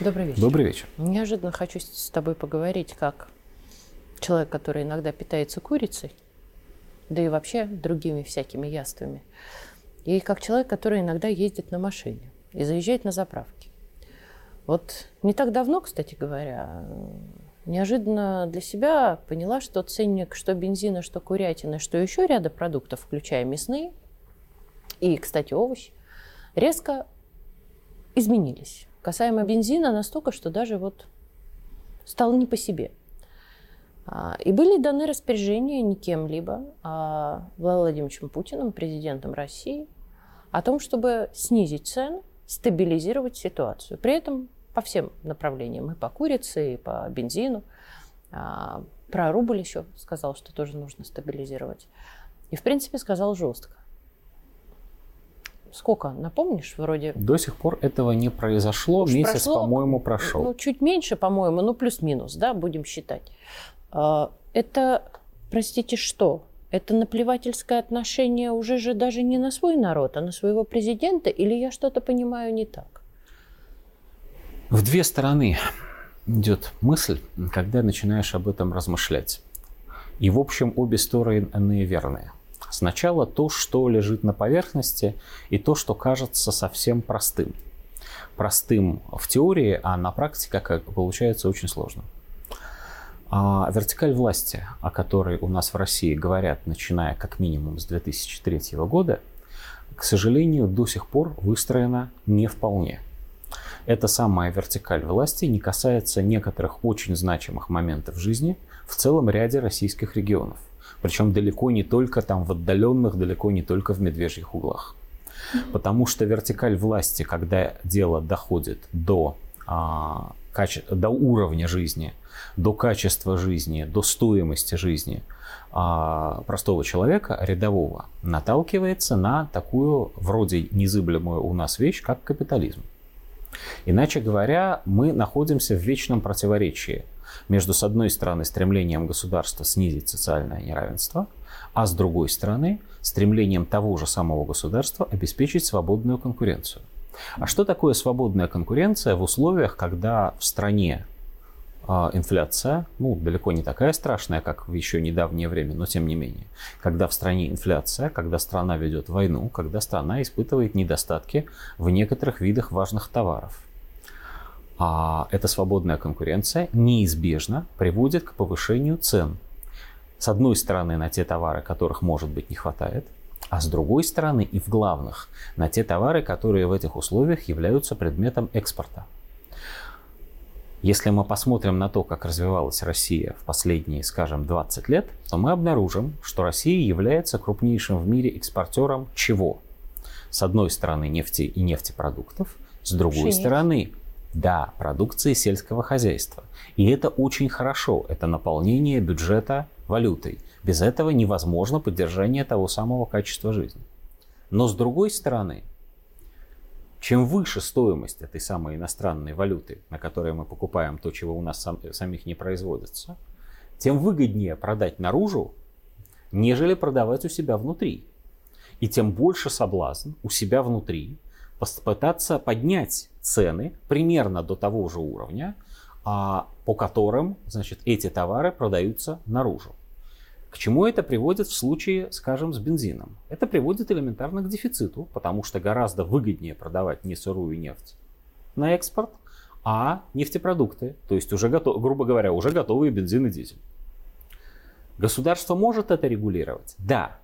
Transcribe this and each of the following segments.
Добрый вечер. Добрый вечер. Неожиданно хочу с тобой поговорить как человек, который иногда питается курицей, да и вообще другими всякими яствами, и как человек, который иногда ездит на машине и заезжает на заправки. Вот не так давно, кстати говоря, неожиданно для себя поняла, что ценник что бензина, что курятины, что еще ряда продуктов, включая мясные и, кстати, овощи, резко изменились. Касаемо бензина настолько, что даже вот стало не по себе. А, и были даны распоряжения не кем-либо, а Владимировичем Путиным, президентом России, о том, чтобы снизить цены, стабилизировать ситуацию. При этом по всем направлениям, и по курице, и по бензину. А, про рубль еще сказал, что тоже нужно стабилизировать. И, в принципе, сказал жестко сколько, напомнишь, вроде? До сих пор этого не произошло. Уж Месяц, прошло, по-моему, прошел. Ну, чуть меньше, по-моему, ну, плюс-минус, да, будем считать. А, это, простите, что? Это наплевательское отношение уже же даже не на свой народ, а на своего президента? Или я что-то понимаю не так? В две стороны идет мысль, когда начинаешь об этом размышлять. И, в общем, обе стороны верные. Сначала то, что лежит на поверхности, и то, что кажется совсем простым. Простым в теории, а на практике как получается очень сложно. А вертикаль власти, о которой у нас в России говорят, начиная как минимум с 2003 года, к сожалению, до сих пор выстроена не вполне. Эта самая вертикаль власти не касается некоторых очень значимых моментов жизни в целом ряде российских регионов. Причем далеко не только там в отдаленных, далеко не только в медвежьих углах. Потому что вертикаль власти, когда дело доходит до, а, каче... до уровня жизни, до качества жизни, до стоимости жизни а, простого человека, рядового, наталкивается на такую вроде незыблемую у нас вещь, как капитализм. Иначе говоря, мы находимся в вечном противоречии между, с одной стороны, стремлением государства снизить социальное неравенство, а с другой стороны, стремлением того же самого государства обеспечить свободную конкуренцию. А что такое свободная конкуренция в условиях, когда в стране э, инфляция, ну, далеко не такая страшная, как в еще недавнее время, но тем не менее, когда в стране инфляция, когда страна ведет войну, когда страна испытывает недостатки в некоторых видах важных товаров – а эта свободная конкуренция неизбежно приводит к повышению цен. С одной стороны, на те товары, которых, может быть, не хватает, а с другой стороны, и в главных, на те товары, которые в этих условиях являются предметом экспорта. Если мы посмотрим на то, как развивалась Россия в последние, скажем, 20 лет, то мы обнаружим, что Россия является крупнейшим в мире экспортером чего? С одной стороны нефти и нефтепродуктов, с другой Пшениц. стороны да, продукции сельского хозяйства. И это очень хорошо, это наполнение бюджета валютой. Без этого невозможно поддержание того самого качества жизни. Но с другой стороны, чем выше стоимость этой самой иностранной валюты, на которой мы покупаем то, чего у нас сам, самих не производится, тем выгоднее продать наружу, нежели продавать у себя внутри. И тем больше соблазн у себя внутри попытаться поднять цены примерно до того же уровня, а, по которым значит, эти товары продаются наружу. К чему это приводит в случае, скажем, с бензином? Это приводит элементарно к дефициту, потому что гораздо выгоднее продавать не сырую нефть на экспорт, а нефтепродукты, то есть уже готов, грубо говоря, уже готовые бензин и дизель. Государство может это регулировать? Да,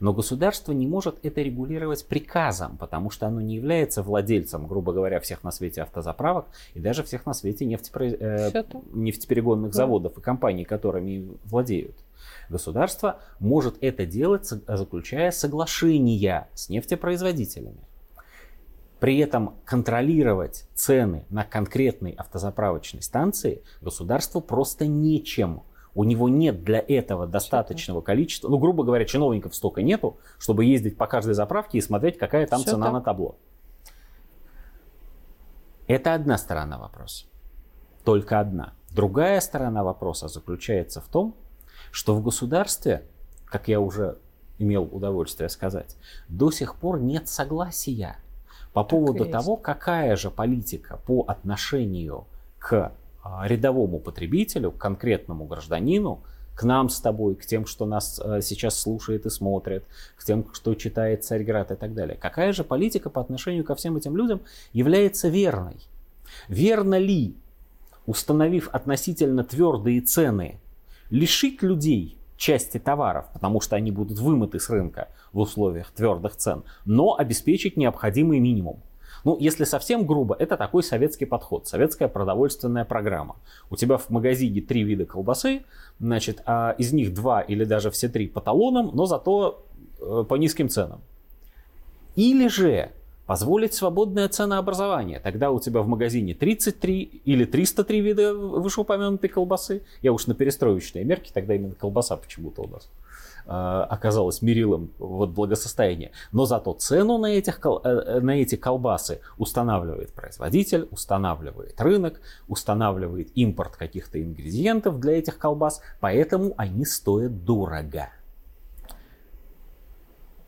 но государство не может это регулировать приказом, потому что оно не является владельцем, грубо говоря, всех на свете автозаправок и даже всех на свете нефтепроиз... э, нефтеперегонных да. заводов и компаний, которыми владеют. Государство может это делать, заключая соглашения с нефтепроизводителями. При этом контролировать цены на конкретной автозаправочной станции государству просто нечем у него нет для этого достаточного количества, ну, грубо говоря, чиновников столько нету, чтобы ездить по каждой заправке и смотреть, какая там Все цена так. на табло. Это одна сторона вопроса. Только одна. Другая сторона вопроса заключается в том, что в государстве, как я уже имел удовольствие сказать, до сих пор нет согласия по поводу того, какая же политика по отношению к рядовому потребителю, конкретному гражданину, к нам с тобой, к тем, что нас а, сейчас слушает и смотрит, к тем, кто читает Царьград и так далее. Какая же политика по отношению ко всем этим людям является верной? Верно ли, установив относительно твердые цены, лишить людей части товаров, потому что они будут вымыты с рынка в условиях твердых цен, но обеспечить необходимый минимум. Ну, если совсем грубо, это такой советский подход, советская продовольственная программа. У тебя в магазине три вида колбасы, значит, а из них два или даже все три по талонам, но зато э, по низким ценам. Или же позволить свободное ценообразование. Тогда у тебя в магазине 33 или 303 вида вышеупомянутой колбасы. Я уж на перестроечные мерки, тогда именно колбаса почему-то у нас э, оказалась мерилом вот благосостояния. Но зато цену на, этих, э, э, на эти колбасы устанавливает производитель, устанавливает рынок, устанавливает импорт каких-то ингредиентов для этих колбас, поэтому они стоят дорого.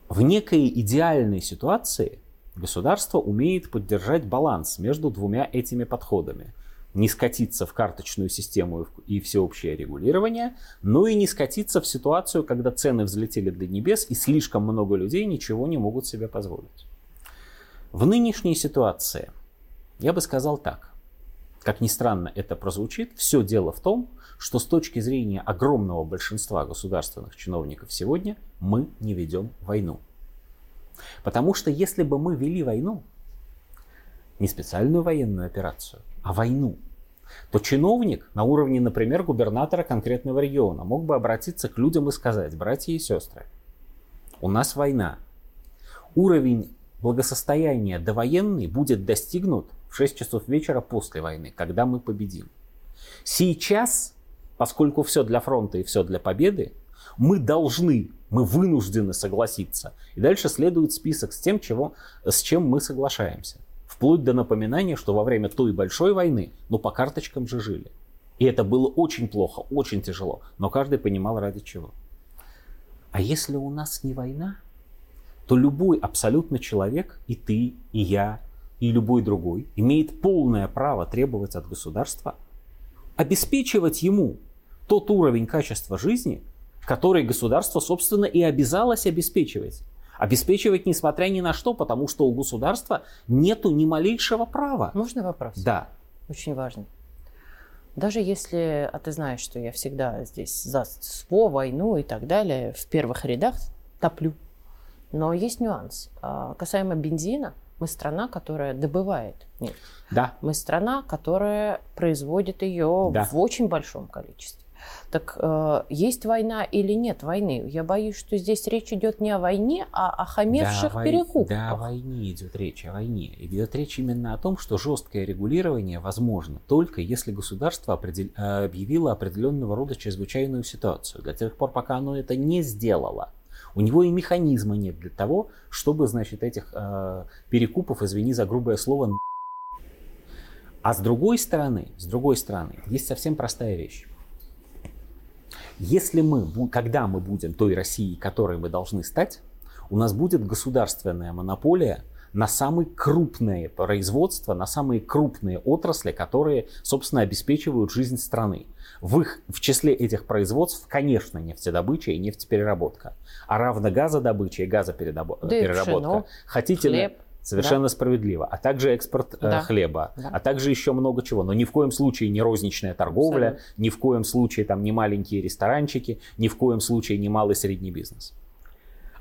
В некой идеальной ситуации – Государство умеет поддержать баланс между двумя этими подходами. Не скатиться в карточную систему и всеобщее регулирование, но и не скатиться в ситуацию, когда цены взлетели до небес и слишком много людей ничего не могут себе позволить. В нынешней ситуации я бы сказал так. Как ни странно это прозвучит, все дело в том, что с точки зрения огромного большинства государственных чиновников сегодня мы не ведем войну. Потому что если бы мы вели войну, не специальную военную операцию, а войну, то чиновник на уровне, например, губернатора конкретного региона мог бы обратиться к людям и сказать, братья и сестры, у нас война. Уровень благосостояния довоенный будет достигнут в 6 часов вечера после войны, когда мы победим. Сейчас, поскольку все для фронта и все для победы, мы должны, мы вынуждены согласиться. И дальше следует список с тем, чего, с чем мы соглашаемся. Вплоть до напоминания, что во время той большой войны, ну по карточкам же жили. И это было очень плохо, очень тяжело, но каждый понимал ради чего. А если у нас не война, то любой абсолютно человек, и ты, и я, и любой другой, имеет полное право требовать от государства обеспечивать ему тот уровень качества жизни, который государство, собственно, и обязалось обеспечивать. Обеспечивать несмотря ни на что, потому что у государства нету ни малейшего права. Можно вопрос? Да. Очень важный. Даже если, а ты знаешь, что я всегда здесь за СВО, войну и так далее, в первых рядах топлю. Но есть нюанс. А, касаемо бензина, мы страна, которая добывает нефть. Да. Мы страна, которая производит ее да. в очень большом количестве. Так э, есть война или нет войны? Я боюсь, что здесь речь идет не о войне, а о хамевших да, перекупках. Да, о войне идет речь, о войне. Идет речь именно о том, что жесткое регулирование возможно только если государство определ... Э, объявило определенного рода чрезвычайную ситуацию. До тех пор, пока оно это не сделало, у него и механизма нет для того, чтобы, значит, этих э, перекупов, извини за грубое слово, а с другой стороны, с другой стороны, есть совсем простая вещь. Если мы, когда мы будем той Россией, которой мы должны стать, у нас будет государственная монополия на самые крупные производства, на самые крупные отрасли, которые, собственно, обеспечивают жизнь страны. В, их, в числе этих производств, конечно, нефтедобыча и нефтепереработка, а равно газодобыча и газопереработка. Да и пшено, Хотите хлеб. Совершенно да. справедливо. А также экспорт э, да. хлеба, да. а также еще много чего. Но ни в коем случае не розничная торговля, Абсолютно. ни в коем случае там не маленькие ресторанчики, ни в коем случае не малый средний бизнес.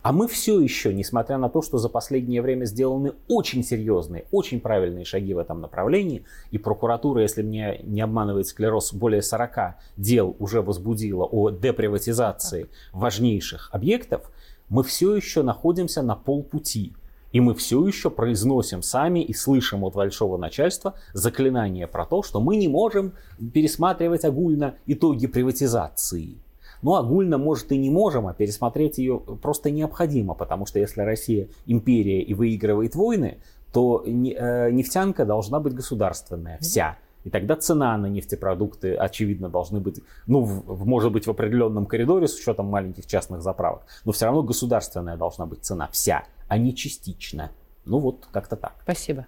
А мы все еще, несмотря на то, что за последнее время сделаны очень серьезные, очень правильные шаги в этом направлении, и прокуратура, если мне не обманывает склероз, более 40 дел уже возбудила о деприватизации важнейших объектов, мы все еще находимся на полпути. И мы все еще произносим сами и слышим от большого начальства заклинание про то, что мы не можем пересматривать огульно итоги приватизации. Ну, огульно, может, и не можем, а пересмотреть ее просто необходимо, потому что если Россия империя и выигрывает войны, то э, нефтянка должна быть государственная, вся. И тогда цена на нефтепродукты, очевидно, должны быть, ну, в, может быть, в определенном коридоре с учетом маленьких частных заправок, но все равно государственная должна быть цена вся, а не частично. Ну вот, как-то так. Спасибо.